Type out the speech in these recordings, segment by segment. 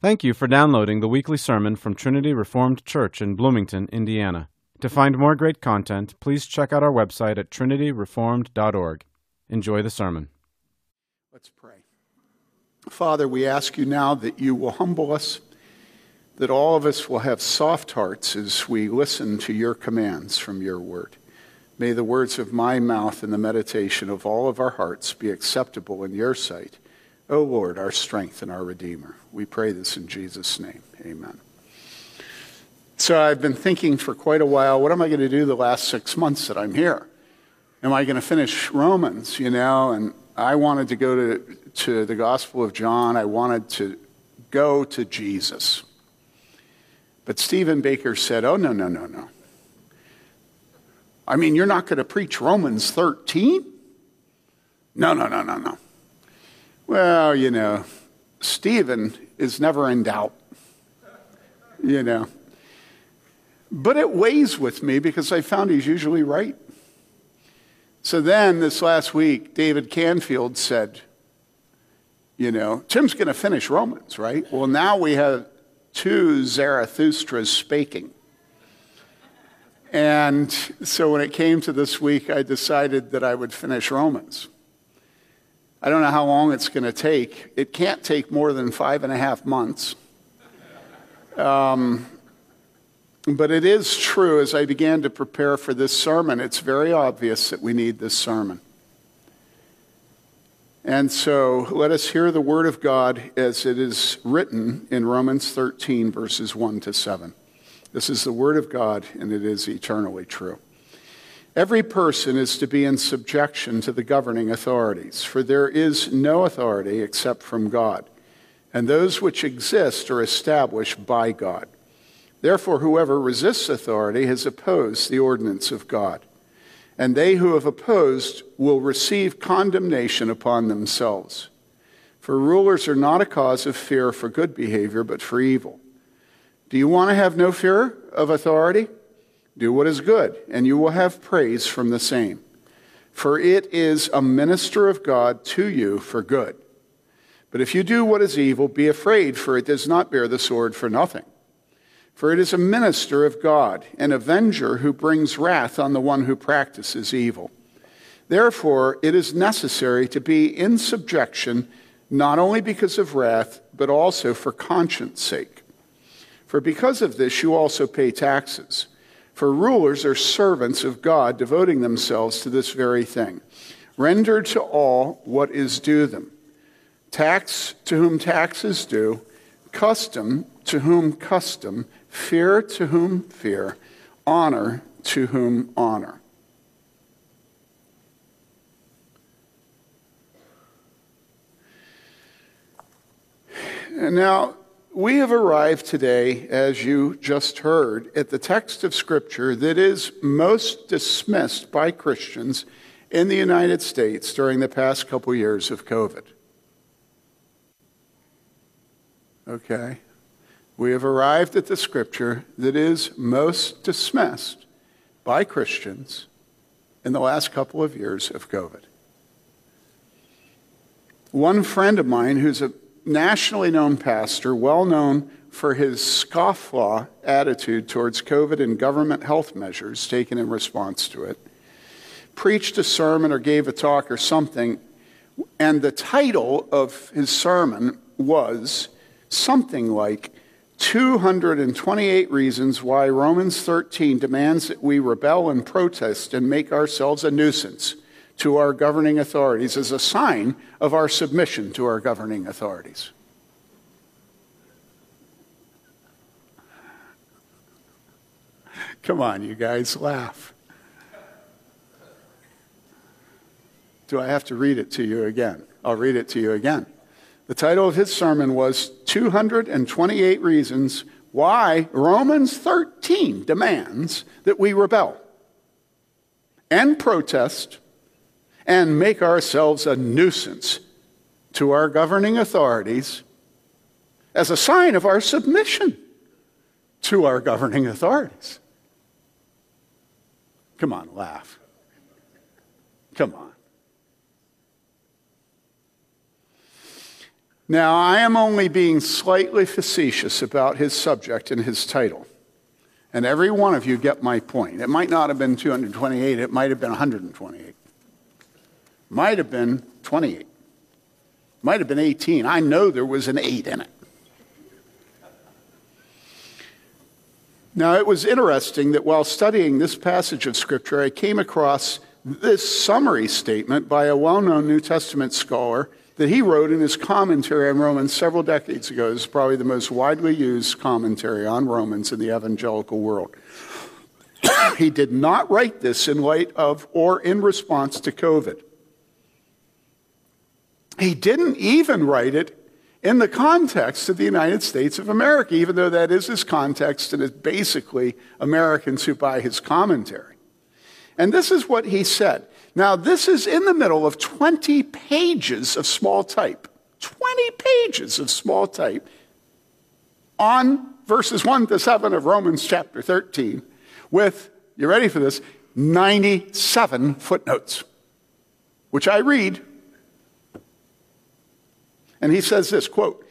Thank you for downloading the weekly sermon from Trinity Reformed Church in Bloomington, Indiana. To find more great content, please check out our website at trinityreformed.org. Enjoy the sermon. Let's pray. Father, we ask you now that you will humble us, that all of us will have soft hearts as we listen to your commands from your word. May the words of my mouth and the meditation of all of our hearts be acceptable in your sight. O Lord, our strength and our Redeemer. We pray this in Jesus' name. Amen. So I've been thinking for quite a while, what am I going to do the last six months that I'm here? Am I going to finish Romans, you know? And I wanted to go to, to the Gospel of John. I wanted to go to Jesus. But Stephen Baker said, oh, no, no, no, no. I mean, you're not going to preach Romans 13? No, no, no, no, no. Well, you know, Stephen is never in doubt, you know. But it weighs with me because I found he's usually right. So then this last week, David Canfield said, you know, Tim's going to finish Romans, right? Well, now we have two Zarathustras speaking. And so when it came to this week, I decided that I would finish Romans. I don't know how long it's going to take. It can't take more than five and a half months. Um, but it is true, as I began to prepare for this sermon, it's very obvious that we need this sermon. And so let us hear the word of God as it is written in Romans 13, verses 1 to 7. This is the word of God, and it is eternally true. Every person is to be in subjection to the governing authorities, for there is no authority except from God, and those which exist are established by God. Therefore, whoever resists authority has opposed the ordinance of God, and they who have opposed will receive condemnation upon themselves. For rulers are not a cause of fear for good behavior, but for evil. Do you want to have no fear of authority? Do what is good, and you will have praise from the same. For it is a minister of God to you for good. But if you do what is evil, be afraid, for it does not bear the sword for nothing. For it is a minister of God, an avenger who brings wrath on the one who practices evil. Therefore, it is necessary to be in subjection, not only because of wrath, but also for conscience sake. For because of this, you also pay taxes. For rulers are servants of God, devoting themselves to this very thing. Render to all what is due them tax to whom tax is due, custom to whom custom, fear to whom fear, honor to whom honor. Now, we have arrived today, as you just heard, at the text of Scripture that is most dismissed by Christians in the United States during the past couple years of COVID. Okay? We have arrived at the Scripture that is most dismissed by Christians in the last couple of years of COVID. One friend of mine who's a nationally known pastor, well known for his scofflaw attitude towards COVID and government health measures taken in response to it, preached a sermon or gave a talk or something, and the title of his sermon was something like 228 Reasons Why Romans 13 Demands That We Rebel and Protest and Make Ourselves a Nuisance to our governing authorities as a sign of our submission to our governing authorities. Come on, you guys, laugh. Do I have to read it to you again? I'll read it to you again. The title of his sermon was 228 Reasons Why Romans 13 Demands That We Rebel and Protest and make ourselves a nuisance to our governing authorities as a sign of our submission to our governing authorities. Come on, laugh. Come on. Now, I am only being slightly facetious about his subject and his title. And every one of you get my point. It might not have been 228, it might have been 128. Might have been 28. Might have been 18. I know there was an 8 in it. Now, it was interesting that while studying this passage of Scripture, I came across this summary statement by a well known New Testament scholar that he wrote in his commentary on Romans several decades ago. It's probably the most widely used commentary on Romans in the evangelical world. he did not write this in light of or in response to COVID. He didn't even write it in the context of the United States of America, even though that is his context and it's basically Americans who buy his commentary. And this is what he said. Now, this is in the middle of 20 pages of small type. 20 pages of small type on verses 1 to 7 of Romans chapter 13, with, you ready for this, 97 footnotes, which I read and he says this quote,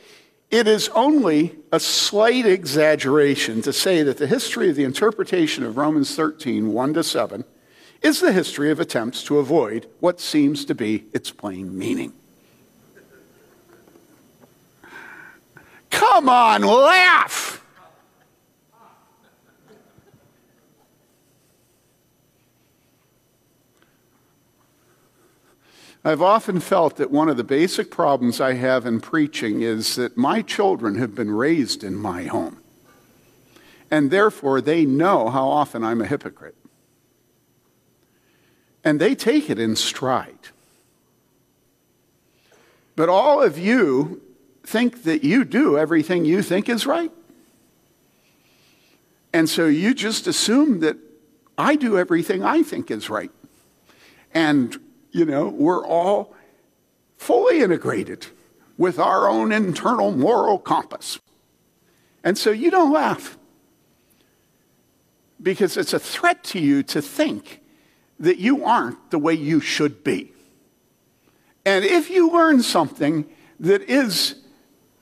it is only a slight exaggeration to say that the history of the interpretation of Romans 13, 1 to 7, is the history of attempts to avoid what seems to be its plain meaning. Come on, laugh! I've often felt that one of the basic problems I have in preaching is that my children have been raised in my home. And therefore, they know how often I'm a hypocrite. And they take it in stride. But all of you think that you do everything you think is right. And so you just assume that I do everything I think is right. And you know, we're all fully integrated with our own internal moral compass. And so you don't laugh because it's a threat to you to think that you aren't the way you should be. And if you learn something that is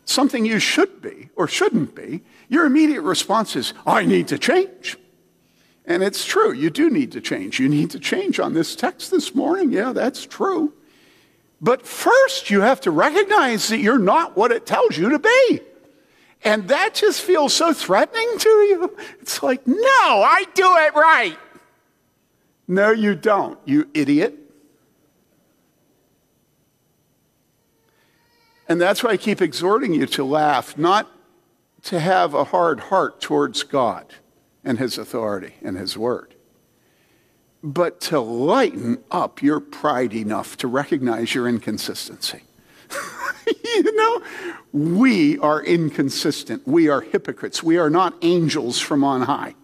something you should be or shouldn't be, your immediate response is, I need to change. And it's true, you do need to change. You need to change on this text this morning. Yeah, that's true. But first, you have to recognize that you're not what it tells you to be. And that just feels so threatening to you. It's like, no, I do it right. No, you don't, you idiot. And that's why I keep exhorting you to laugh, not to have a hard heart towards God and his authority and his word. But to lighten up your pride enough to recognize your inconsistency. you know, we are inconsistent. We are hypocrites. We are not angels from on high.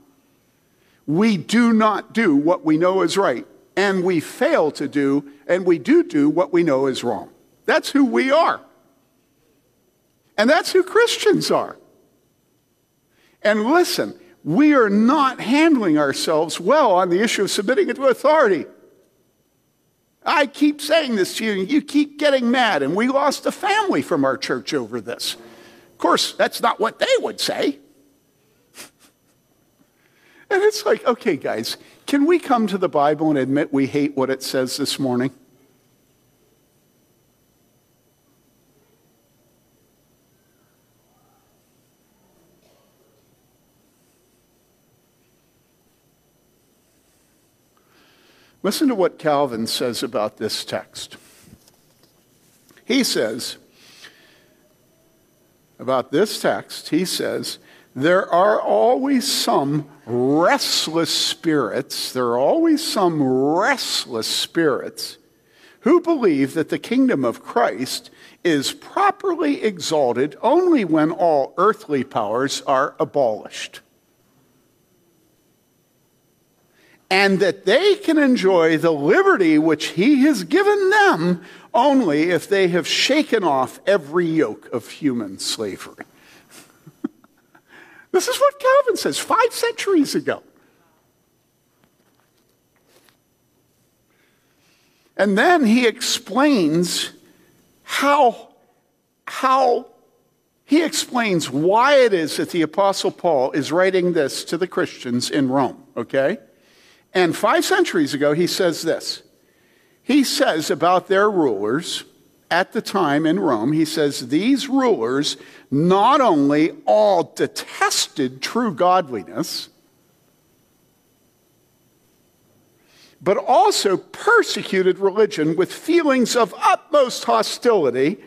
We do not do what we know is right, and we fail to do, and we do do what we know is wrong. That's who we are. And that's who Christians are. And listen, we are not handling ourselves well on the issue of submitting it to authority. I keep saying this to you, and you keep getting mad, and we lost a family from our church over this. Of course, that's not what they would say. and it's like, okay, guys, can we come to the Bible and admit we hate what it says this morning? Listen to what Calvin says about this text. He says, about this text, he says, there are always some restless spirits, there are always some restless spirits who believe that the kingdom of Christ is properly exalted only when all earthly powers are abolished. And that they can enjoy the liberty which he has given them only if they have shaken off every yoke of human slavery. this is what Calvin says five centuries ago. And then he explains how, how he explains why it is that the Apostle Paul is writing this to the Christians in Rome, okay? And five centuries ago, he says this. He says about their rulers at the time in Rome, he says, these rulers not only all detested true godliness, but also persecuted religion with feelings of utmost hostility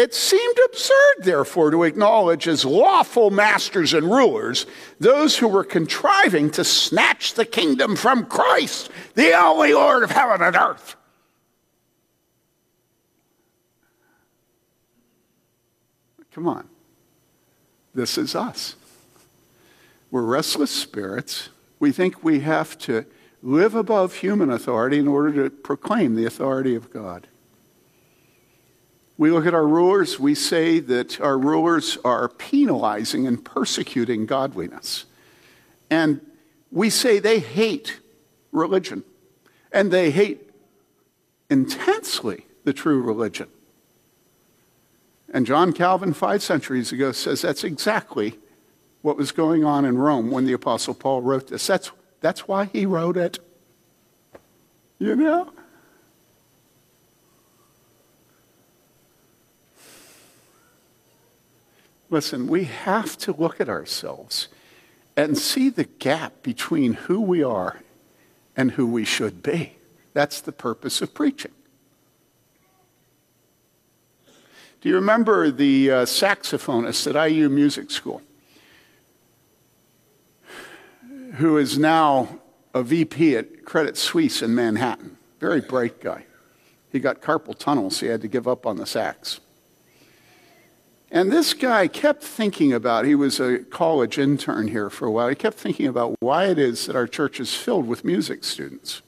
It seemed absurd, therefore, to acknowledge as lawful masters and rulers those who were contriving to snatch the kingdom from Christ, the only Lord of heaven and earth. Come on. This is us. We're restless spirits. We think we have to live above human authority in order to proclaim the authority of God. We look at our rulers, we say that our rulers are penalizing and persecuting godliness. And we say they hate religion, and they hate intensely the true religion. And John Calvin, five centuries ago, says that's exactly what was going on in Rome when the Apostle Paul wrote this. That's, that's why he wrote it. You know? Listen, we have to look at ourselves and see the gap between who we are and who we should be. That's the purpose of preaching. Do you remember the uh, saxophonist at IU Music School who is now a VP at Credit Suisse in Manhattan? Very bright guy. He got carpal tunnel, so he had to give up on the sax. And this guy kept thinking about, he was a college intern here for a while, he kept thinking about why it is that our church is filled with music students.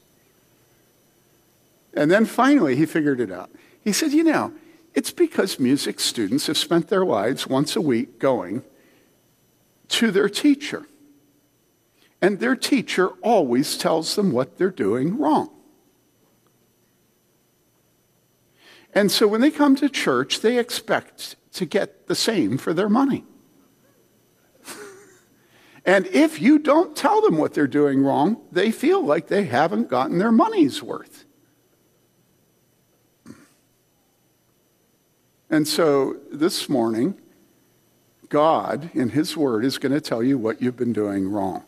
And then finally he figured it out. He said, You know, it's because music students have spent their lives once a week going to their teacher. And their teacher always tells them what they're doing wrong. And so when they come to church, they expect to get the same for their money. and if you don't tell them what they're doing wrong, they feel like they haven't gotten their money's worth. And so this morning, God, in His Word, is going to tell you what you've been doing wrong.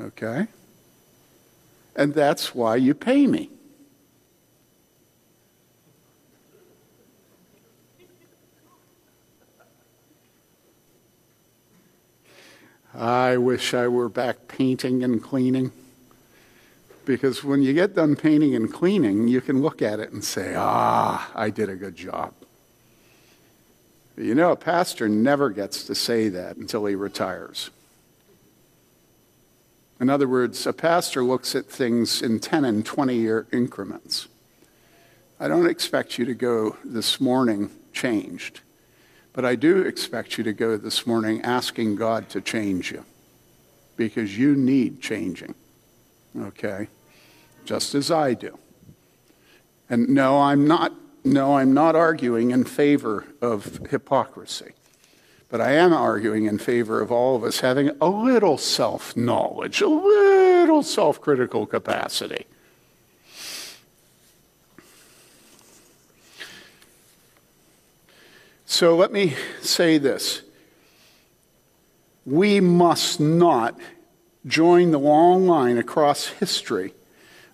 Okay? And that's why you pay me. I wish I were back painting and cleaning. Because when you get done painting and cleaning, you can look at it and say, ah, I did a good job. You know, a pastor never gets to say that until he retires. In other words, a pastor looks at things in 10 and 20 year increments. I don't expect you to go this morning changed. But I do expect you to go this morning asking God to change you because you need changing, okay? Just as I do. And no, I'm not, no, I'm not arguing in favor of hypocrisy. But I am arguing in favor of all of us having a little self knowledge, a little self critical capacity. So let me say this. We must not join the long line across history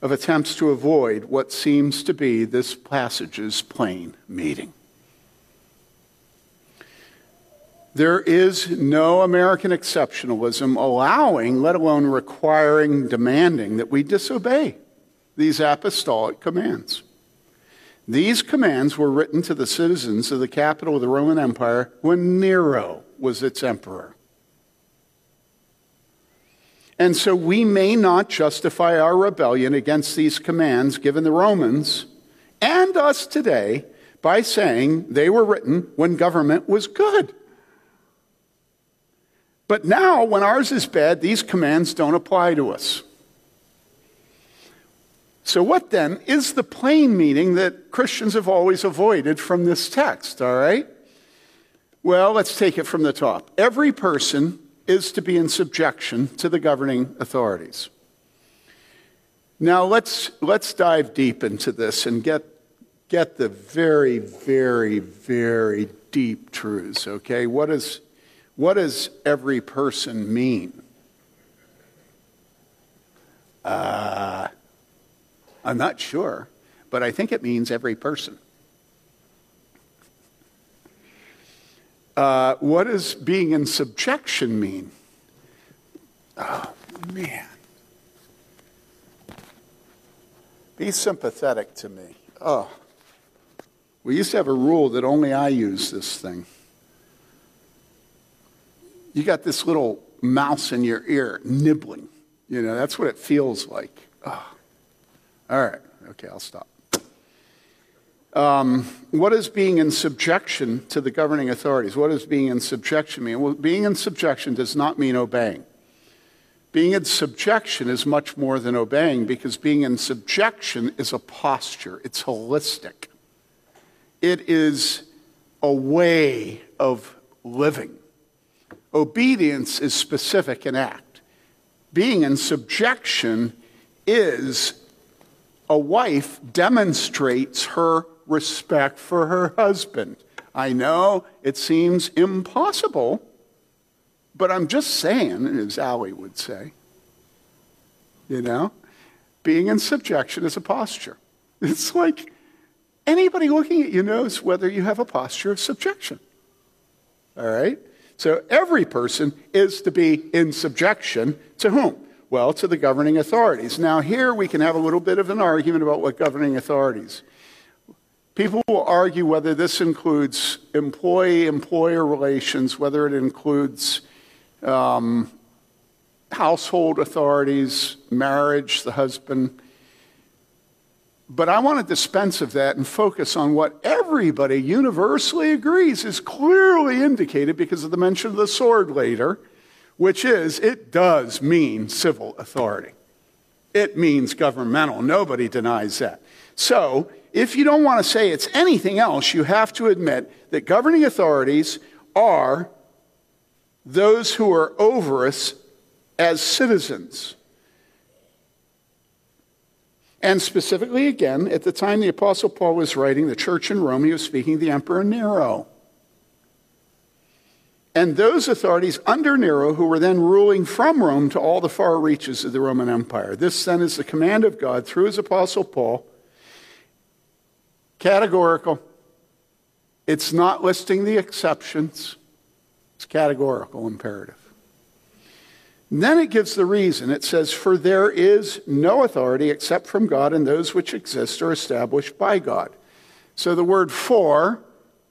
of attempts to avoid what seems to be this passage's plain meaning. There is no American exceptionalism allowing, let alone requiring, demanding that we disobey these apostolic commands. These commands were written to the citizens of the capital of the Roman Empire when Nero was its emperor. And so we may not justify our rebellion against these commands given the Romans and us today by saying they were written when government was good. But now, when ours is bad, these commands don't apply to us. So, what then is the plain meaning that Christians have always avoided from this text, all right? Well, let's take it from the top. Every person is to be in subjection to the governing authorities. Now, let's, let's dive deep into this and get, get the very, very, very deep truths, okay? What, is, what does every person mean? Uh, I'm not sure, but I think it means every person. Uh, what does being in subjection mean? Oh, man. Be sympathetic to me. Oh. We used to have a rule that only I use this thing. You got this little mouse in your ear nibbling. You know, that's what it feels like. Oh. All right. Okay, I'll stop. Um, what is being in subjection to the governing authorities? What does being in subjection mean? Well, being in subjection does not mean obeying. Being in subjection is much more than obeying because being in subjection is a posture, it's holistic. It is a way of living. Obedience is specific in act. Being in subjection is a wife demonstrates her respect for her husband. I know it seems impossible, but I'm just saying, as Allie would say, you know, being in subjection is a posture. It's like anybody looking at you knows whether you have a posture of subjection. All right? So every person is to be in subjection to whom? Well, to the governing authorities. Now, here we can have a little bit of an argument about what governing authorities. People will argue whether this includes employee employer relations, whether it includes um, household authorities, marriage, the husband. But I want to dispense of that and focus on what everybody universally agrees is clearly indicated because of the mention of the sword later which is it does mean civil authority. It means governmental. Nobody denies that. So, if you don't want to say it's anything else, you have to admit that governing authorities are those who are over us as citizens. And specifically, again, at the time the Apostle Paul was writing the church in Rome, he was speaking to the Emperor Nero and those authorities under Nero who were then ruling from Rome to all the far reaches of the Roman Empire. This then is the command of God through his apostle Paul. Categorical. It's not listing the exceptions, it's categorical imperative. And then it gives the reason. It says, For there is no authority except from God, and those which exist are established by God. So the word for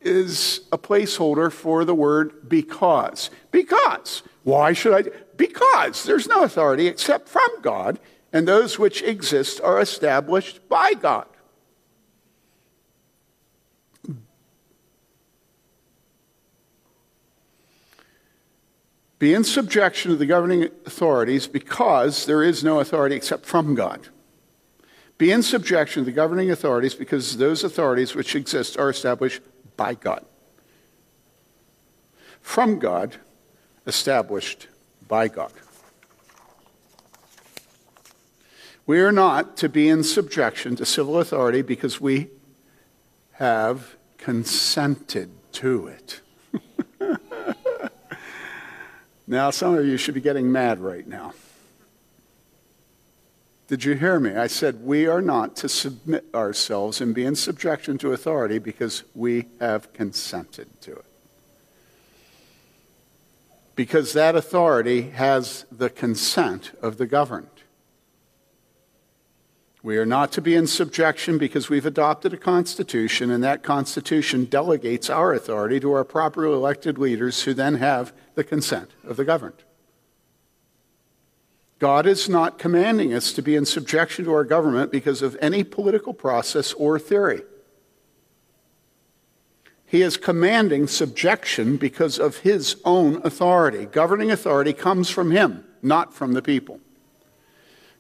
is a placeholder for the word because. Because. Why should I? Because there's no authority except from God, and those which exist are established by God. Be in subjection to the governing authorities because there is no authority except from God. Be in subjection to the governing authorities because those authorities which exist are established by God. From God, established by God. We are not to be in subjection to civil authority because we have consented to it. now, some of you should be getting mad right now. Did you hear me? I said we are not to submit ourselves and be in subjection to authority because we have consented to it. Because that authority has the consent of the governed. We are not to be in subjection because we've adopted a constitution, and that constitution delegates our authority to our properly elected leaders who then have the consent of the governed. God is not commanding us to be in subjection to our government because of any political process or theory. He is commanding subjection because of his own authority. Governing authority comes from him, not from the people.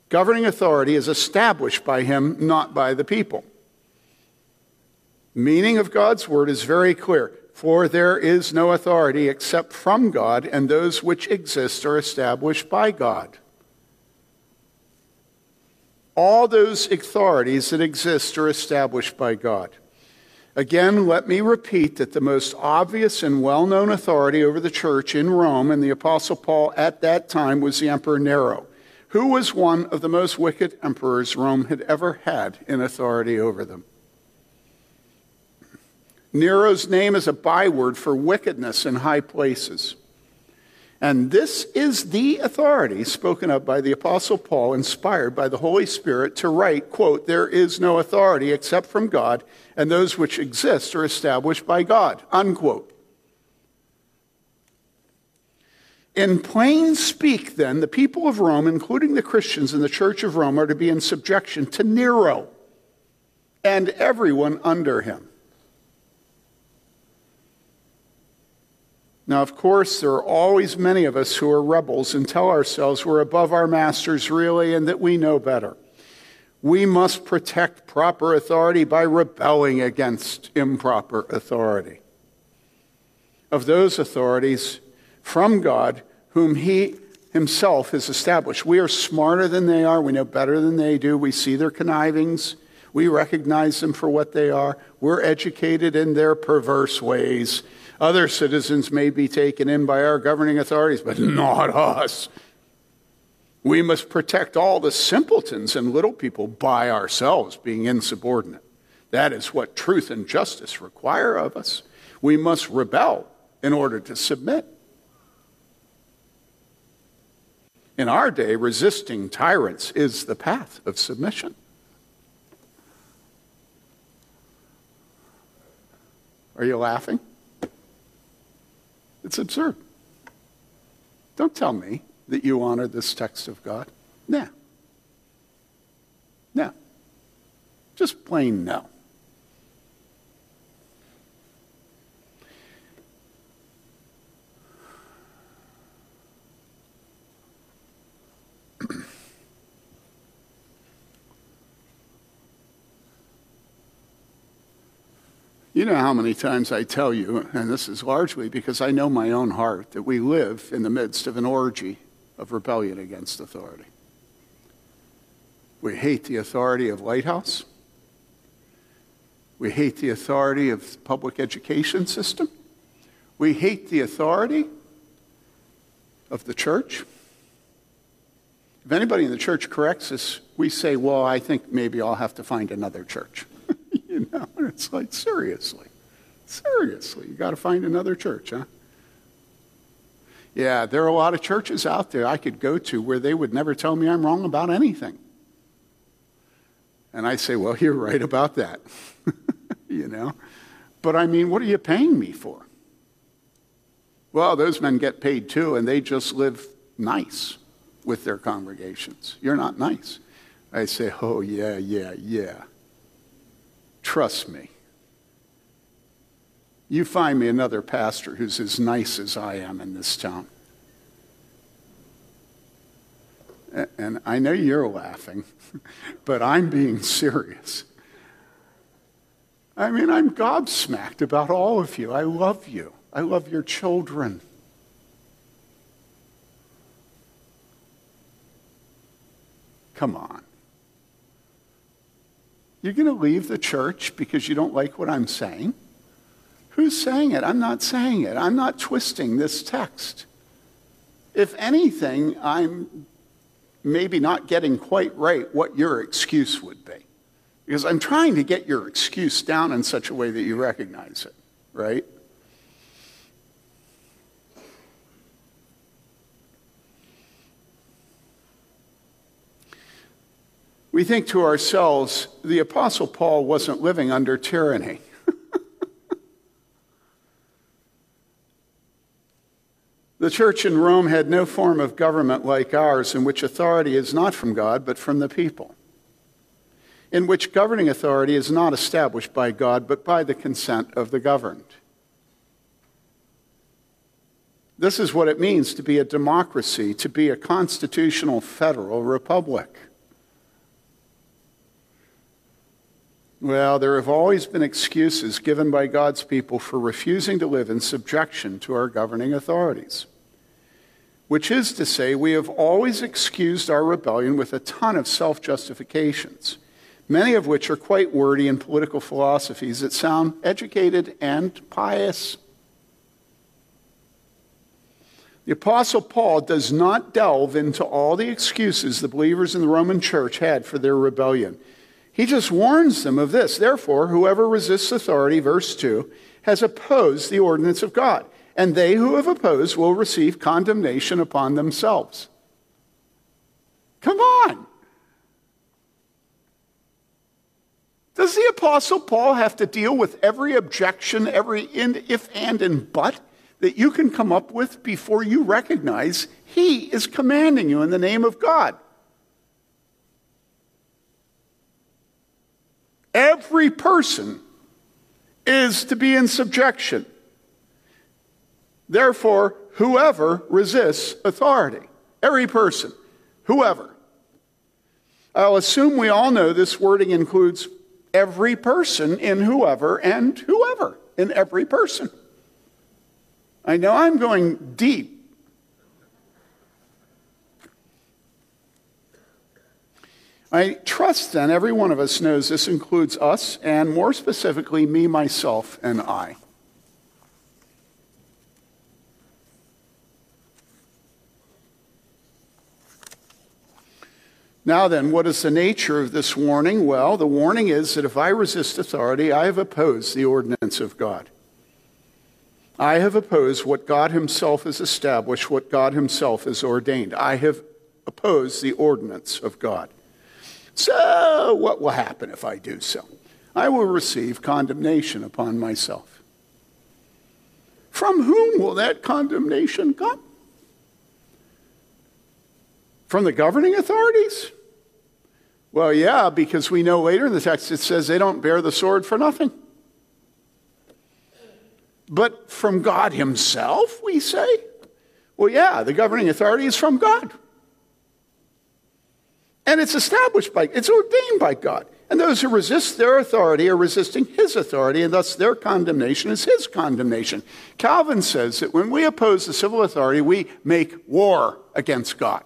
Governing authority is established by him, not by the people. Meaning of God's word is very clear. For there is no authority except from God, and those which exist are established by God. All those authorities that exist are established by God. Again, let me repeat that the most obvious and well known authority over the church in Rome and the Apostle Paul at that time was the Emperor Nero, who was one of the most wicked emperors Rome had ever had in authority over them. Nero's name is a byword for wickedness in high places. And this is the authority spoken of by the Apostle Paul, inspired by the Holy Spirit, to write, quote, There is no authority except from God, and those which exist are established by God, unquote. In plain speak, then, the people of Rome, including the Christians in the Church of Rome, are to be in subjection to Nero and everyone under him. Now, of course, there are always many of us who are rebels and tell ourselves we're above our masters, really, and that we know better. We must protect proper authority by rebelling against improper authority. Of those authorities from God, whom He Himself has established. We are smarter than they are. We know better than they do. We see their connivings. We recognize them for what they are. We're educated in their perverse ways. Other citizens may be taken in by our governing authorities, but not us. We must protect all the simpletons and little people by ourselves being insubordinate. That is what truth and justice require of us. We must rebel in order to submit. In our day, resisting tyrants is the path of submission. Are you laughing? It's absurd. Don't tell me that you honor this text of God. No. No. Just plain no. You know how many times I tell you, and this is largely because I know my own heart, that we live in the midst of an orgy of rebellion against authority. We hate the authority of Lighthouse. We hate the authority of the public education system. We hate the authority of the church. If anybody in the church corrects us, we say, well, I think maybe I'll have to find another church. you know, it's like, seriously. Seriously, you got to find another church, huh? Yeah, there are a lot of churches out there I could go to where they would never tell me I'm wrong about anything. And I say, well, you're right about that. you know? But I mean, what are you paying me for? Well, those men get paid too, and they just live nice with their congregations. You're not nice. I say, oh, yeah, yeah, yeah. Trust me. You find me another pastor who's as nice as I am in this town. And I know you're laughing, but I'm being serious. I mean, I'm gobsmacked about all of you. I love you. I love your children. Come on. You're going to leave the church because you don't like what I'm saying? Who's saying it? I'm not saying it. I'm not twisting this text. If anything, I'm maybe not getting quite right what your excuse would be. Because I'm trying to get your excuse down in such a way that you recognize it, right? We think to ourselves, the Apostle Paul wasn't living under tyranny. the church in Rome had no form of government like ours, in which authority is not from God, but from the people, in which governing authority is not established by God, but by the consent of the governed. This is what it means to be a democracy, to be a constitutional federal republic. Well, there have always been excuses given by God's people for refusing to live in subjection to our governing authorities. Which is to say, we have always excused our rebellion with a ton of self justifications, many of which are quite wordy in political philosophies that sound educated and pious. The Apostle Paul does not delve into all the excuses the believers in the Roman church had for their rebellion. He just warns them of this. Therefore, whoever resists authority, verse 2, has opposed the ordinance of God, and they who have opposed will receive condemnation upon themselves. Come on. Does the Apostle Paul have to deal with every objection, every if, and, and but? that you can come up with before you recognize He is commanding you in the name of God. Every person is to be in subjection. Therefore, whoever resists authority, every person, whoever. I'll assume we all know this wording includes every person in whoever and whoever in every person. I know I'm going deep. I trust then every one of us knows this includes us, and more specifically, me, myself, and I. Now, then, what is the nature of this warning? Well, the warning is that if I resist authority, I have opposed the ordinance of God. I have opposed what God Himself has established, what God Himself has ordained. I have opposed the ordinance of God. So, what will happen if I do so? I will receive condemnation upon myself. From whom will that condemnation come? From the governing authorities? Well, yeah, because we know later in the text it says they don't bear the sword for nothing. But from God Himself, we say? Well, yeah, the governing authority is from God. And it's established by, it's ordained by God. And those who resist their authority are resisting his authority, and thus their condemnation is his condemnation. Calvin says that when we oppose the civil authority, we make war against God.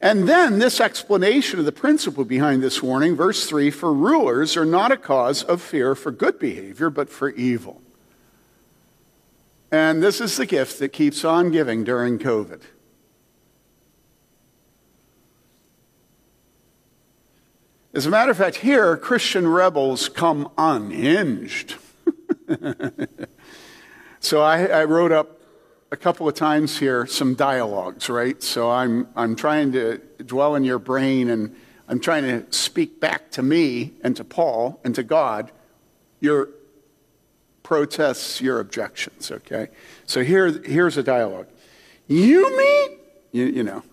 And then this explanation of the principle behind this warning, verse 3 for rulers are not a cause of fear for good behavior, but for evil. And this is the gift that keeps on giving during COVID. As a matter of fact, here, Christian rebels come unhinged. so I, I wrote up a couple of times here some dialogues, right? So I'm, I'm trying to dwell in your brain and I'm trying to speak back to me and to Paul and to God your protests, your objections, okay? So here, here's a dialogue. You mean, you, you know,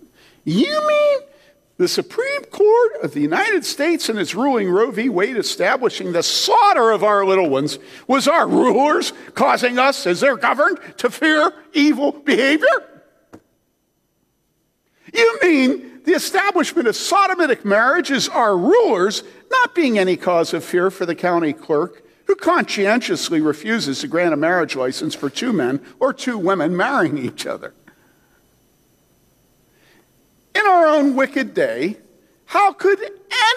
you mean the Supreme Court of the United States in its ruling Roe v. Wade establishing the slaughter of our little ones was our rulers causing us, as they're governed, to fear evil behavior? You mean the establishment of sodomitic marriage is our rulers not being any cause of fear for the county clerk who conscientiously refuses to grant a marriage license for two men or two women marrying each other? In our own wicked day, how could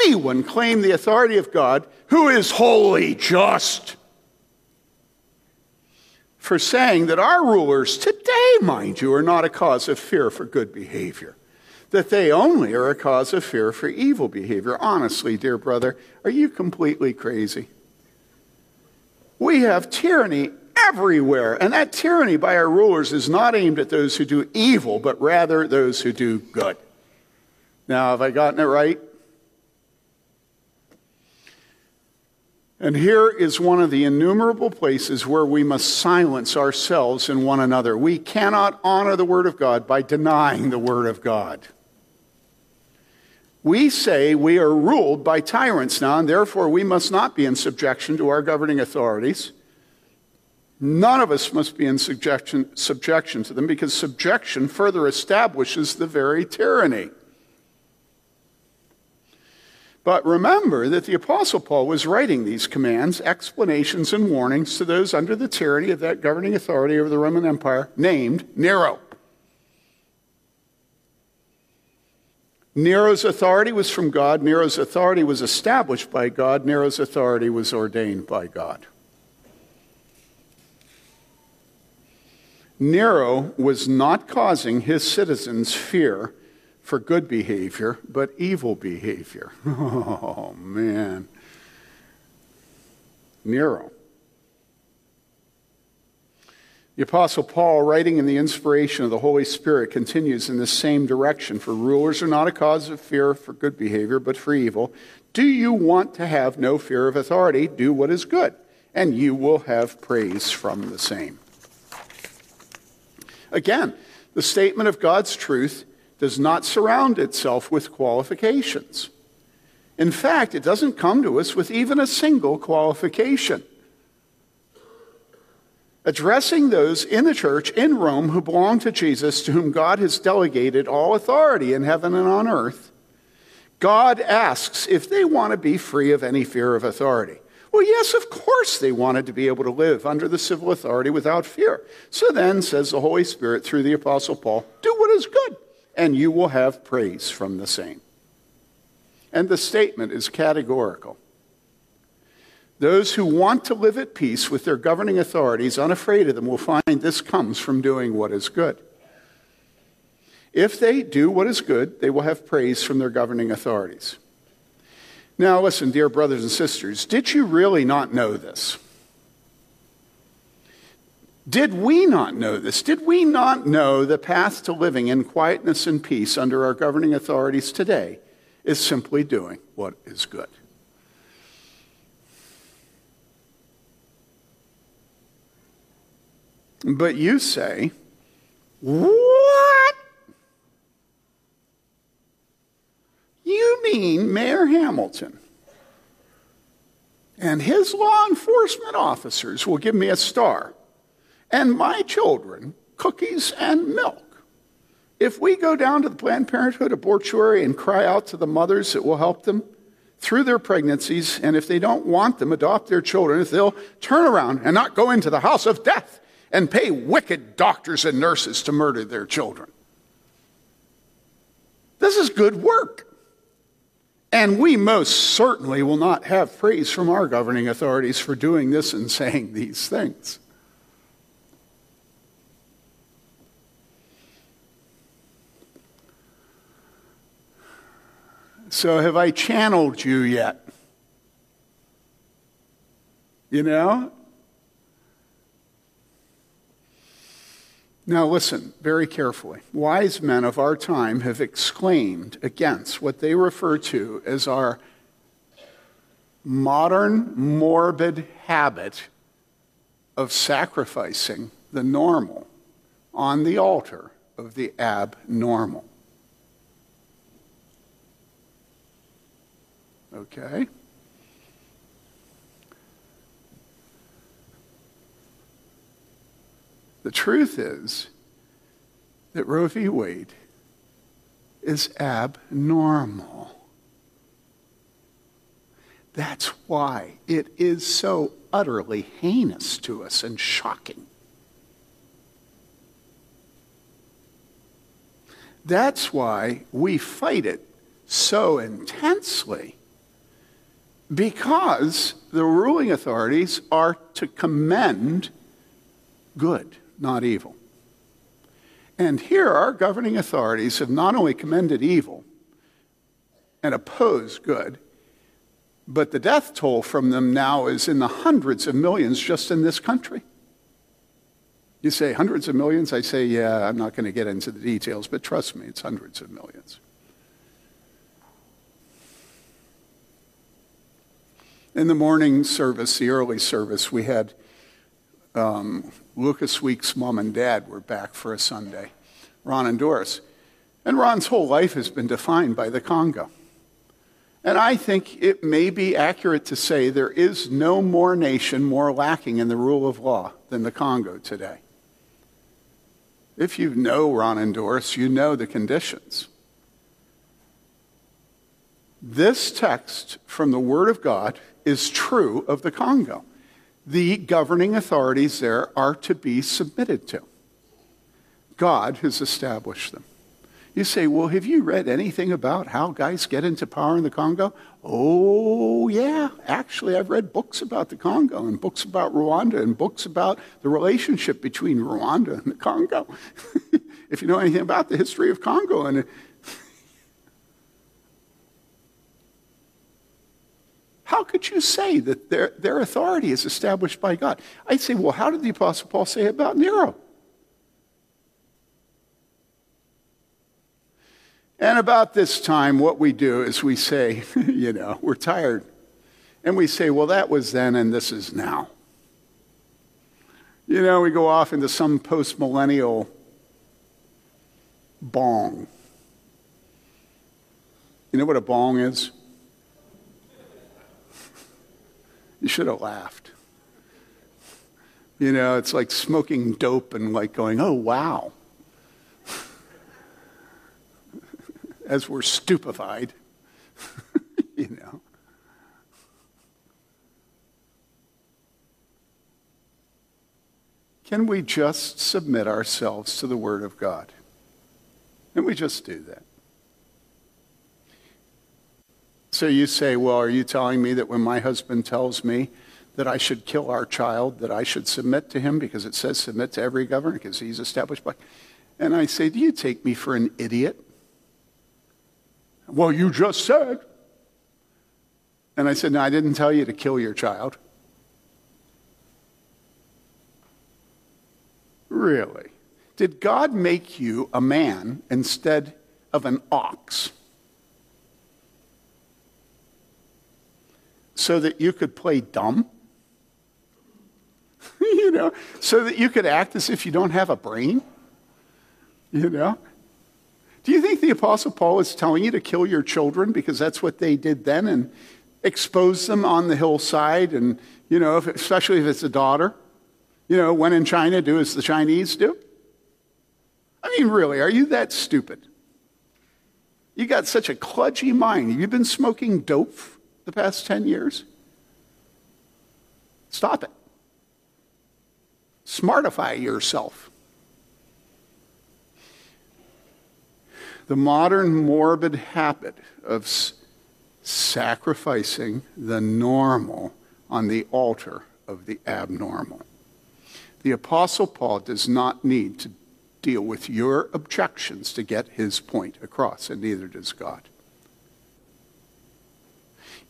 anyone claim the authority of God who is wholly just? For saying that our rulers today, mind you, are not a cause of fear for good behavior, that they only are a cause of fear for evil behavior. Honestly, dear brother, are you completely crazy? We have tyranny everywhere, and that tyranny by our rulers is not aimed at those who do evil, but rather those who do good. Now, have I gotten it right? And here is one of the innumerable places where we must silence ourselves and one another. We cannot honor the Word of God by denying the Word of God. We say we are ruled by tyrants now, and therefore we must not be in subjection to our governing authorities. None of us must be in subjection, subjection to them because subjection further establishes the very tyranny. But remember that the Apostle Paul was writing these commands, explanations, and warnings to those under the tyranny of that governing authority over the Roman Empire named Nero. Nero's authority was from God. Nero's authority was established by God. Nero's authority was ordained by God. Nero was not causing his citizens fear for good behavior, but evil behavior. Oh, man. Nero. The Apostle Paul, writing in the inspiration of the Holy Spirit, continues in the same direction. For rulers are not a cause of fear for good behavior, but for evil. Do you want to have no fear of authority? Do what is good, and you will have praise from the same. Again, the statement of God's truth does not surround itself with qualifications. In fact, it doesn't come to us with even a single qualification addressing those in the church in Rome who belong to Jesus, to whom God has delegated all authority in heaven and on earth, God asks if they want to be free of any fear of authority. Well, yes, of course they wanted to be able to live under the civil authority without fear. So then, says the Holy Spirit through the Apostle Paul, do what is good, and you will have praise from the same. And the statement is categorical. Those who want to live at peace with their governing authorities, unafraid of them, will find this comes from doing what is good. If they do what is good, they will have praise from their governing authorities. Now, listen, dear brothers and sisters, did you really not know this? Did we not know this? Did we not know the path to living in quietness and peace under our governing authorities today is simply doing what is good? But you say, What? You mean Mayor Hamilton and his law enforcement officers will give me a star, and my children cookies and milk. If we go down to the Planned Parenthood abortuary and cry out to the mothers that will help them through their pregnancies, and if they don't want them, adopt their children, if they'll turn around and not go into the house of death and pay wicked doctors and nurses to murder their children. This is good work. And we most certainly will not have praise from our governing authorities for doing this and saying these things. So, have I channeled you yet? You know, Now, listen very carefully. Wise men of our time have exclaimed against what they refer to as our modern morbid habit of sacrificing the normal on the altar of the abnormal. Okay? The truth is that Roe v. Wade is abnormal. That's why it is so utterly heinous to us and shocking. That's why we fight it so intensely. Because the ruling authorities are to commend good not evil. And here, our governing authorities have not only commended evil and opposed good, but the death toll from them now is in the hundreds of millions just in this country. You say hundreds of millions? I say, yeah, I'm not going to get into the details, but trust me, it's hundreds of millions. In the morning service, the early service, we had um, Lucas Week's mom and dad were back for a Sunday, Ron and Doris. And Ron's whole life has been defined by the Congo. And I think it may be accurate to say there is no more nation more lacking in the rule of law than the Congo today. If you know Ron and Doris, you know the conditions. This text from the Word of God is true of the Congo. The governing authorities there are to be submitted to. God has established them. You say, well, have you read anything about how guys get into power in the Congo? Oh, yeah. Actually, I've read books about the Congo and books about Rwanda and books about the relationship between Rwanda and the Congo. if you know anything about the history of Congo and How could you say that their, their authority is established by God? I'd say, well, how did the Apostle Paul say about Nero? And about this time, what we do is we say, you know, we're tired. And we say, well, that was then and this is now. You know, we go off into some post millennial bong. You know what a bong is? You should have laughed. You know, it's like smoking dope and like going, oh, wow. as we're stupefied, you know. Can we just submit ourselves to the Word of God? Can we just do that? So you say, well, are you telling me that when my husband tells me that I should kill our child, that I should submit to him because it says submit to every governor because he's established by. And I say, do you take me for an idiot? Well, you just said. And I said, No, I didn't tell you to kill your child. Really? Did God make you a man instead of an ox? So that you could play dumb? you know, so that you could act as if you don't have a brain? You know? Do you think the Apostle Paul is telling you to kill your children because that's what they did then and expose them on the hillside? And, you know, if, especially if it's a daughter, you know, when in China, do as the Chinese do? I mean, really, are you that stupid? You got such a kludgy mind. You've been smoking dope the past 10 years? Stop it. Smartify yourself. the modern morbid habit of s- sacrificing the normal on the altar of the abnormal. The Apostle Paul does not need to deal with your objections to get his point across, and neither does God.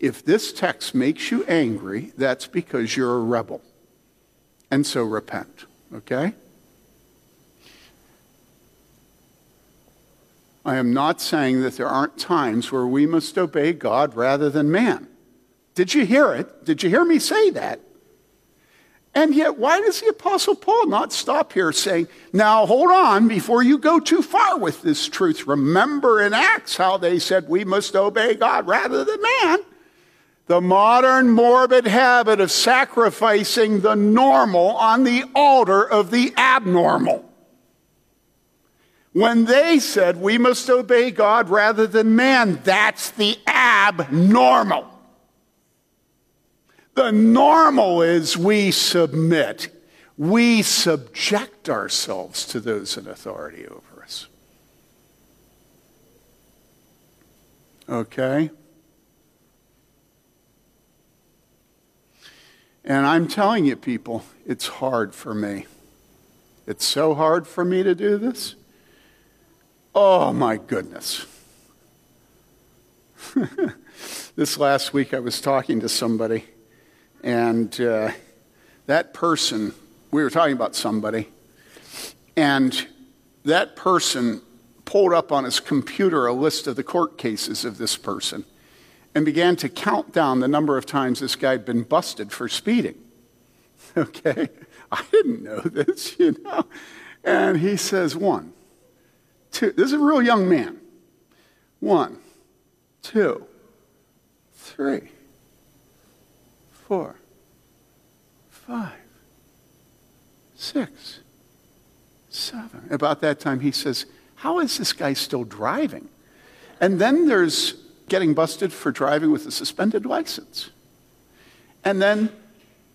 If this text makes you angry, that's because you're a rebel. And so repent, okay? I am not saying that there aren't times where we must obey God rather than man. Did you hear it? Did you hear me say that? And yet, why does the Apostle Paul not stop here saying, Now hold on, before you go too far with this truth, remember in Acts how they said we must obey God rather than man? The modern morbid habit of sacrificing the normal on the altar of the abnormal. When they said we must obey God rather than man, that's the abnormal. The normal is we submit, we subject ourselves to those in authority over us. Okay? And I'm telling you, people, it's hard for me. It's so hard for me to do this. Oh my goodness. this last week I was talking to somebody, and uh, that person, we were talking about somebody, and that person pulled up on his computer a list of the court cases of this person and began to count down the number of times this guy had been busted for speeding. Okay? I didn't know this, you know. And he says, one, two. This is a real young man. One, two, three, four, five, six, seven. About that time, he says, How is this guy still driving? And then there's getting busted for driving with a suspended license. And then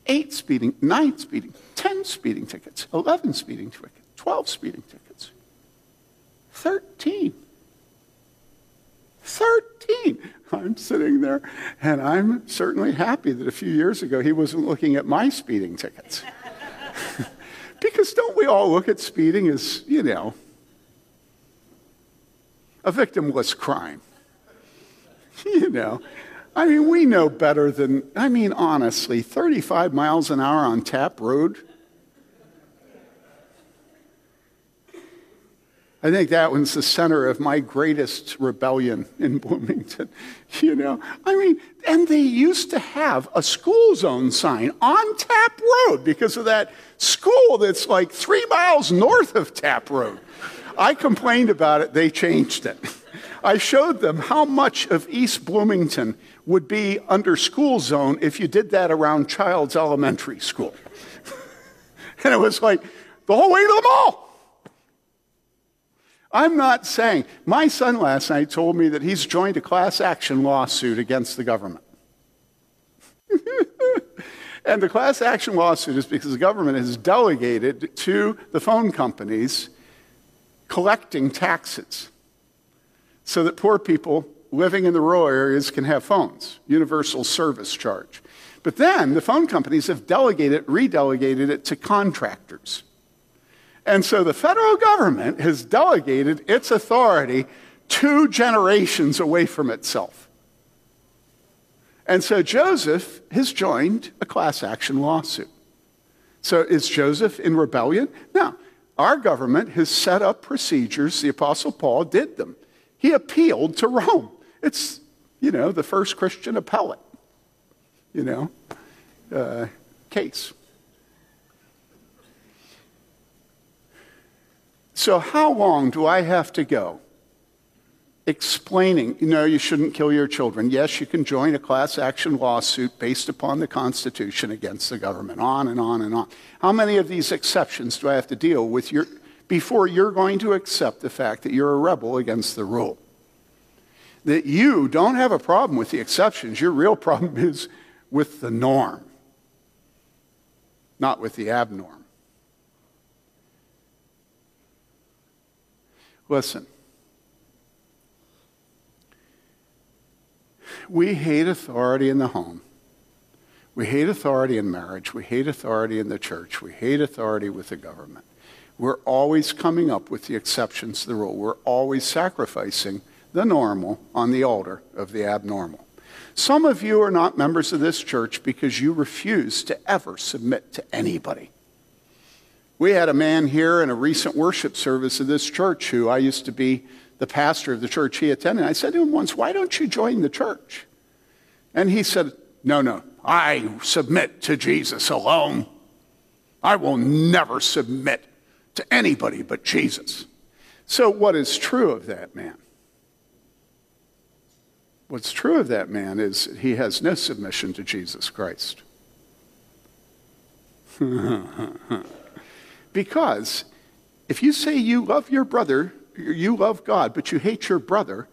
eight speeding, nine speeding, 10 speeding tickets, 11 speeding tickets, 12 speeding tickets, 13. 13. I'm sitting there, and I'm certainly happy that a few years ago he wasn't looking at my speeding tickets. because don't we all look at speeding as, you know, a victimless crime? you know, I mean, we know better than, I mean, honestly, 35 miles an hour on Tapp Road. I think that was the center of my greatest rebellion in Bloomington. You know, I mean, and they used to have a school zone sign on Tapp Road because of that school that's like three miles north of Tapp Road. I complained about it, they changed it. I showed them how much of East Bloomington would be under school zone if you did that around Child's elementary school. and it was like the whole way to the mall. I'm not saying, my son last night told me that he's joined a class action lawsuit against the government. and the class action lawsuit is because the government has delegated to the phone companies collecting taxes so that poor people living in the rural areas can have phones, universal service charge. But then the phone companies have delegated, redelegated it to contractors. And so the federal government has delegated its authority two generations away from itself. And so Joseph has joined a class action lawsuit. So is Joseph in rebellion? No. Our government has set up procedures. The Apostle Paul did them. He appealed to Rome. It's, you know, the first Christian appellate, you know, uh, case. So, how long do I have to go explaining, you know, you shouldn't kill your children? Yes, you can join a class action lawsuit based upon the Constitution against the government, on and on and on. How many of these exceptions do I have to deal with your, before you're going to accept the fact that you're a rebel against the rule. That you don't have a problem with the exceptions, your real problem is with the norm, not with the abnorm. Listen, we hate authority in the home. We hate authority in marriage. We hate authority in the church. We hate authority with the government. We're always coming up with the exceptions to the rule. We're always sacrificing the normal on the altar of the abnormal. Some of you are not members of this church because you refuse to ever submit to anybody. We had a man here in a recent worship service of this church who I used to be the pastor of the church he attended. I said to him once, Why don't you join the church? And he said, No, no, I submit to Jesus alone. I will never submit to anybody but Jesus. So, what is true of that man? What's true of that man is he has no submission to Jesus Christ. because if you say you love your brother, you love God, but you hate your brother,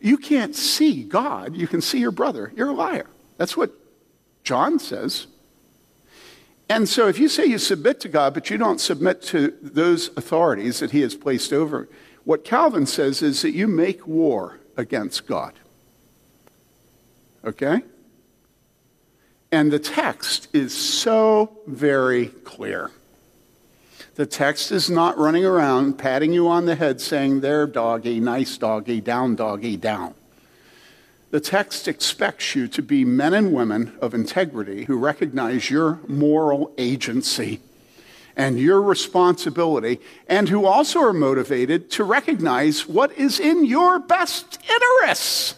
you can't see God. You can see your brother. You're a liar. That's what John says. And so if you say you submit to God, but you don't submit to those authorities that he has placed over, what Calvin says is that you make war against God. Okay? And the text is so very clear. The text is not running around patting you on the head saying, There, doggy, nice doggy, down, doggy, down. The text expects you to be men and women of integrity who recognize your moral agency and your responsibility, and who also are motivated to recognize what is in your best interests.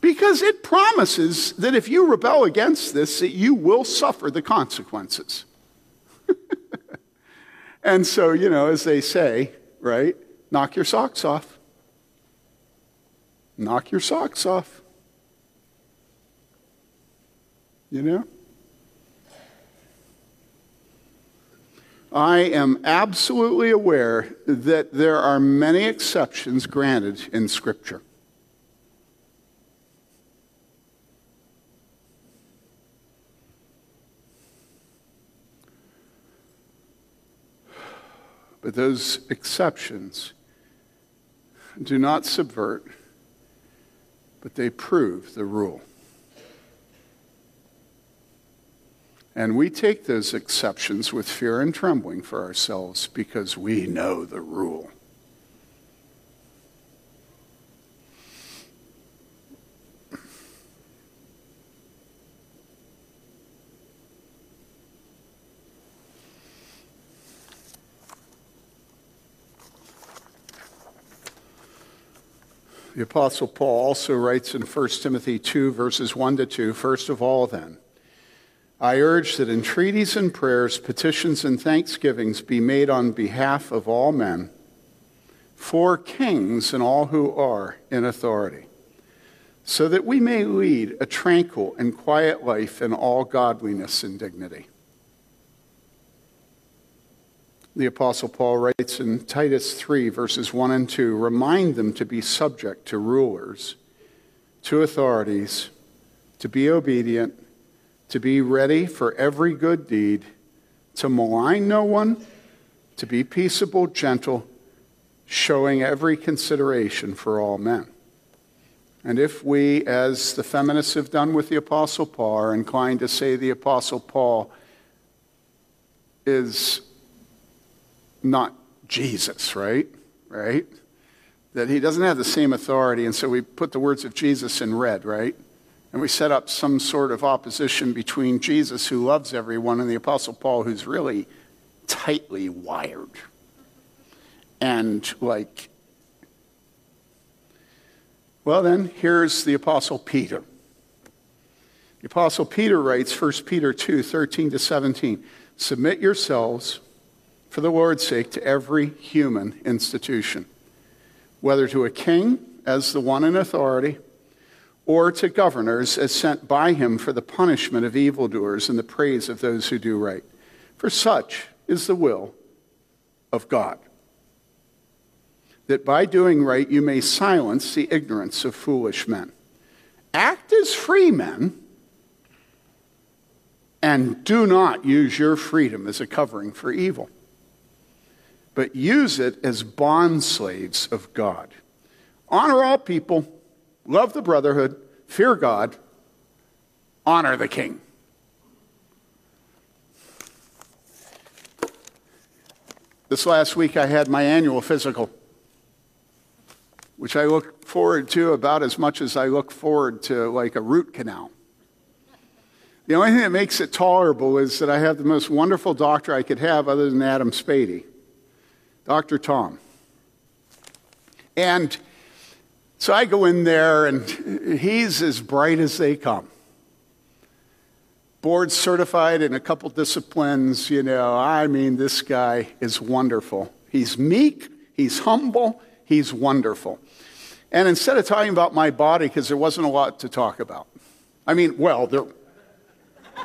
Because it promises that if you rebel against this, that you will suffer the consequences. and so, you know, as they say, right, knock your socks off knock your socks off. You know? I am absolutely aware that there are many exceptions granted in Scripture. But those exceptions do not subvert, but they prove the rule. And we take those exceptions with fear and trembling for ourselves because we know the rule. The Apostle Paul also writes in 1 Timothy 2, verses 1 to 2 First of all, then, I urge that entreaties and prayers, petitions and thanksgivings be made on behalf of all men, for kings and all who are in authority, so that we may lead a tranquil and quiet life in all godliness and dignity. The Apostle Paul writes in Titus 3, verses 1 and 2 remind them to be subject to rulers, to authorities, to be obedient, to be ready for every good deed, to malign no one, to be peaceable, gentle, showing every consideration for all men. And if we, as the feminists have done with the Apostle Paul, are inclined to say the Apostle Paul is not Jesus, right? Right? That he doesn't have the same authority, and so we put the words of Jesus in red, right? And we set up some sort of opposition between Jesus, who loves everyone, and the Apostle Paul, who's really tightly wired. And like, well, then, here's the Apostle Peter. The Apostle Peter writes, 1 Peter 2 13 to 17, Submit yourselves for the Lord's sake to every human institution, whether to a king as the one in authority, or to governors as sent by him for the punishment of evildoers and the praise of those who do right. For such is the will of God. That by doing right you may silence the ignorance of foolish men. Act as free men and do not use your freedom as a covering for evil but use it as bond slaves of God. Honor all people, love the brotherhood, fear God, honor the king. This last week I had my annual physical, which I look forward to about as much as I look forward to like a root canal. The only thing that makes it tolerable is that I have the most wonderful doctor I could have other than Adam Spady. Dr. Tom. And so I go in there, and he's as bright as they come. Board certified in a couple disciplines, you know. I mean, this guy is wonderful. He's meek, he's humble, he's wonderful. And instead of talking about my body, because there wasn't a lot to talk about, I mean, well, there,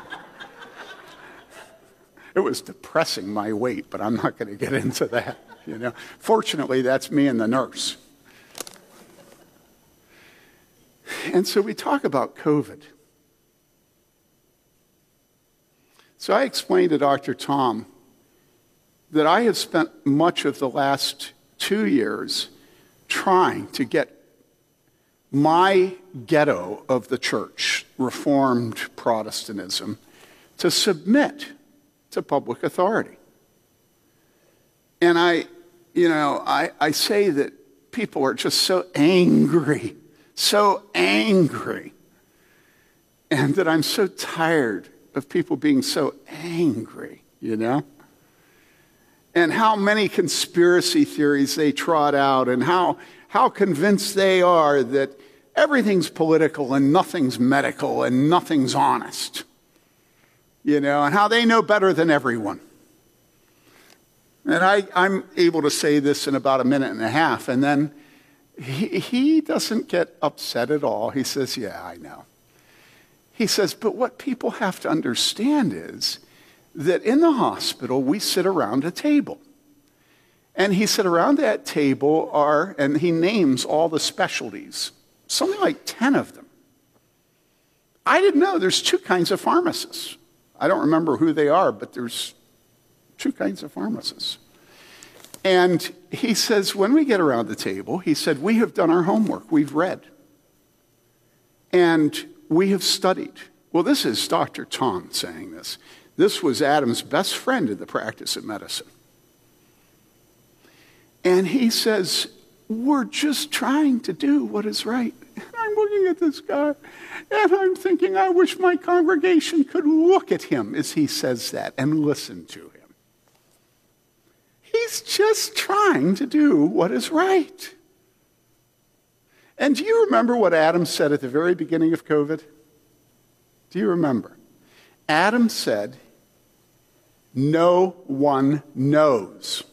it was depressing my weight, but I'm not going to get into that. You know, fortunately, that's me and the nurse. And so we talk about COVID. So I explained to Dr. Tom that I have spent much of the last two years trying to get my ghetto of the church, Reformed Protestantism, to submit to public authority. And I, you know, I, I say that people are just so angry, so angry, and that I'm so tired of people being so angry, you know? And how many conspiracy theories they trot out, and how, how convinced they are that everything's political and nothing's medical and nothing's honest, you know, and how they know better than everyone. And I, I'm able to say this in about a minute and a half. And then he, he doesn't get upset at all. He says, Yeah, I know. He says, But what people have to understand is that in the hospital we sit around a table. And he said, around that table are, and he names all the specialties, something like 10 of them. I didn't know there's two kinds of pharmacists. I don't remember who they are, but there's two kinds of pharmacists. And he says, when we get around the table, he said, we have done our homework, we've read, and we have studied. Well, this is Dr. Tom saying this. This was Adam's best friend in the practice of medicine. And he says, We're just trying to do what is right. I'm looking at this guy and I'm thinking, I wish my congregation could look at him as he says that and listen to him. He's just trying to do what is right. And do you remember what Adam said at the very beginning of COVID? Do you remember? Adam said, No one knows.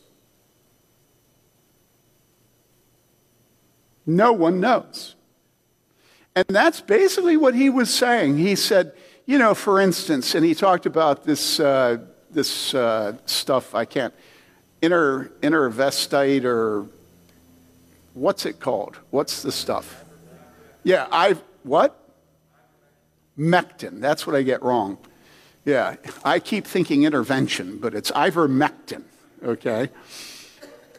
No one knows. And that's basically what he was saying. He said, you know, for instance, and he talked about this, uh, this uh, stuff, I can't, inter, vestite or what's it called? What's the stuff? Yeah, I, what? Mectin. That's what I get wrong. Yeah, I keep thinking intervention, but it's ivermectin, okay?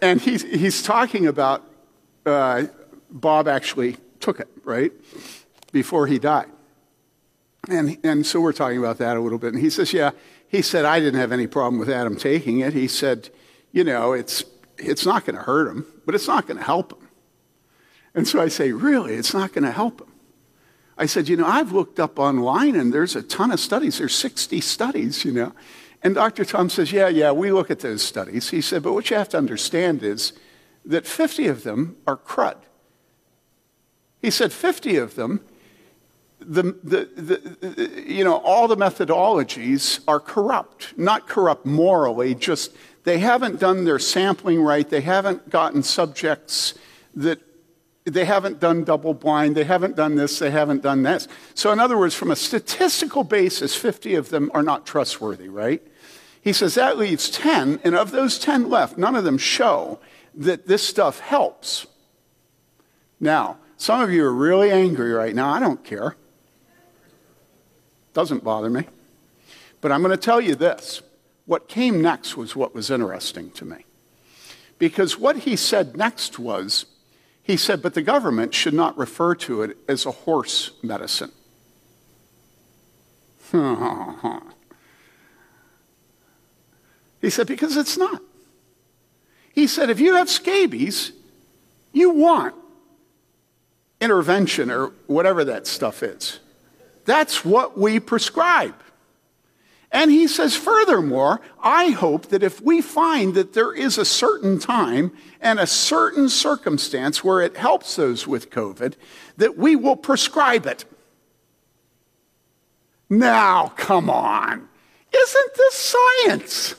And he's, he's talking about uh, Bob actually took it, right? Before he died. And, and so we're talking about that a little bit. And he says, Yeah, he said, I didn't have any problem with Adam taking it. He said, You know, it's, it's not going to hurt him, but it's not going to help him. And so I say, Really? It's not going to help him? I said, You know, I've looked up online and there's a ton of studies. There's 60 studies, you know. And Dr. Tom says, Yeah, yeah, we look at those studies. He said, But what you have to understand is that 50 of them are crud. He said 50 of them, the, the, the, you know, all the methodologies are corrupt. Not corrupt morally, just they haven't done their sampling right. They haven't gotten subjects that they haven't done double blind. They haven't done this. They haven't done this. So, in other words, from a statistical basis, 50 of them are not trustworthy, right? He says that leaves 10, and of those 10 left, none of them show that this stuff helps. Now, some of you are really angry right now. I don't care. Doesn't bother me. But I'm going to tell you this. What came next was what was interesting to me. Because what he said next was, he said, but the government should not refer to it as a horse medicine. he said, because it's not. He said, if you have scabies, you want intervention or whatever that stuff is. That's what we prescribe. And he says, furthermore, I hope that if we find that there is a certain time and a certain circumstance where it helps those with COVID, that we will prescribe it. Now, come on. Isn't this science?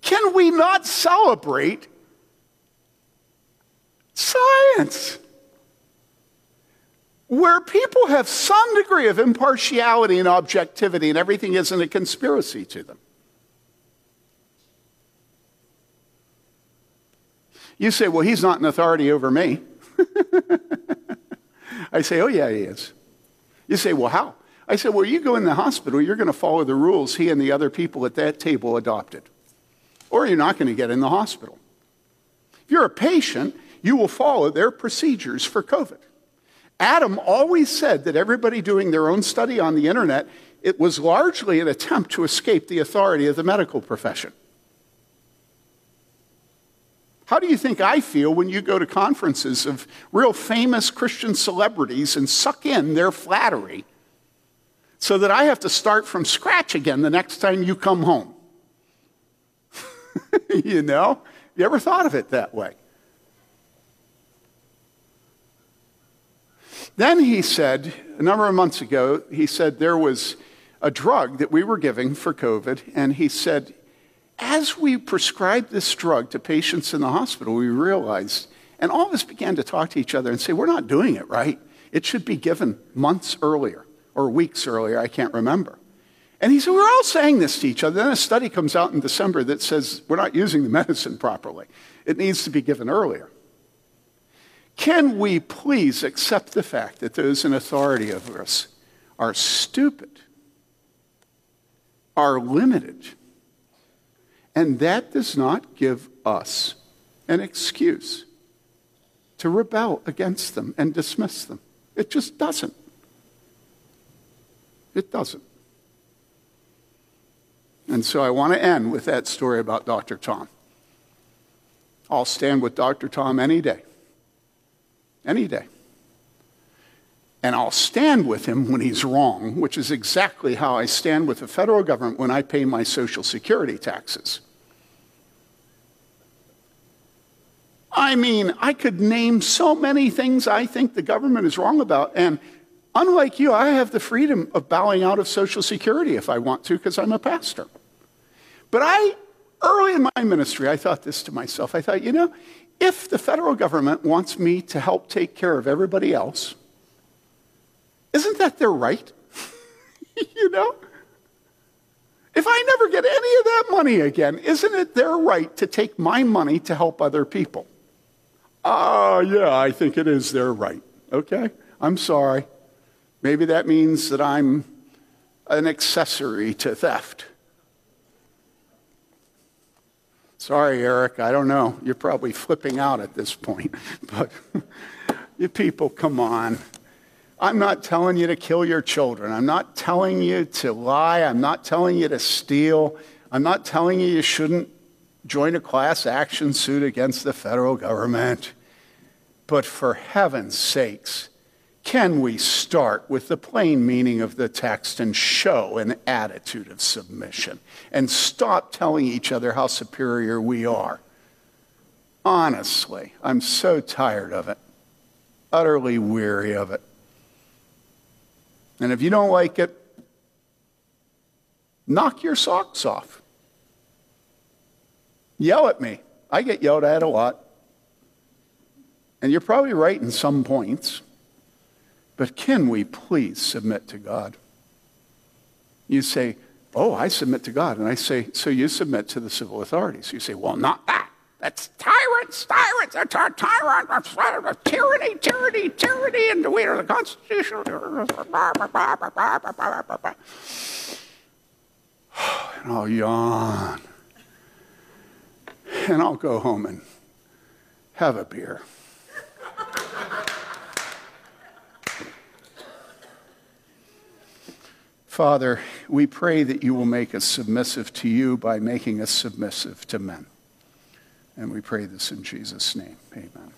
Can we not celebrate science? Where people have some degree of impartiality and objectivity and everything isn't a conspiracy to them. You say, well, he's not an authority over me. I say, oh, yeah, he is. You say, well, how? I say, well, you go in the hospital, you're going to follow the rules he and the other people at that table adopted, or you're not going to get in the hospital. If you're a patient, you will follow their procedures for COVID. Adam always said that everybody doing their own study on the internet, it was largely an attempt to escape the authority of the medical profession. How do you think I feel when you go to conferences of real famous Christian celebrities and suck in their flattery so that I have to start from scratch again the next time you come home? you know? You ever thought of it that way? Then he said, a number of months ago, he said there was a drug that we were giving for COVID, and he said, as we prescribed this drug to patients in the hospital, we realized, and all of us began to talk to each other and say, we're not doing it right. It should be given months earlier or weeks earlier, I can't remember. And he said, We're all saying this to each other. Then a study comes out in December that says we're not using the medicine properly. It needs to be given earlier. Can we please accept the fact that those in authority over us are stupid, are limited, and that does not give us an excuse to rebel against them and dismiss them? It just doesn't. It doesn't. And so I want to end with that story about Dr. Tom. I'll stand with Dr. Tom any day. Any day. And I'll stand with him when he's wrong, which is exactly how I stand with the federal government when I pay my Social Security taxes. I mean, I could name so many things I think the government is wrong about. And unlike you, I have the freedom of bowing out of Social Security if I want to because I'm a pastor. But I, early in my ministry, I thought this to myself. I thought, you know, if the federal government wants me to help take care of everybody else, isn't that their right? you know? If I never get any of that money again, isn't it their right to take my money to help other people? Ah, uh, yeah, I think it is their right. Okay, I'm sorry. Maybe that means that I'm an accessory to theft. Sorry, Eric, I don't know. You're probably flipping out at this point. But you people, come on. I'm not telling you to kill your children. I'm not telling you to lie. I'm not telling you to steal. I'm not telling you you shouldn't join a class action suit against the federal government. But for heaven's sakes, can we start with the plain meaning of the text and show an attitude of submission and stop telling each other how superior we are? Honestly, I'm so tired of it, utterly weary of it. And if you don't like it, knock your socks off. Yell at me. I get yelled at a lot. And you're probably right in some points, but can we please submit to God? You say, Oh, I submit to God. And I say, So you submit to the civil authorities. You say, Well, not that. That's tyrants, tyrants, that's our tyrant, that's tyranny, tyranny, tyranny, and we are the Constitution. And I'll yawn. And I'll go home and have a beer. Father, we pray that you will make us submissive to you by making us submissive to men. And we pray this in Jesus' name. Amen.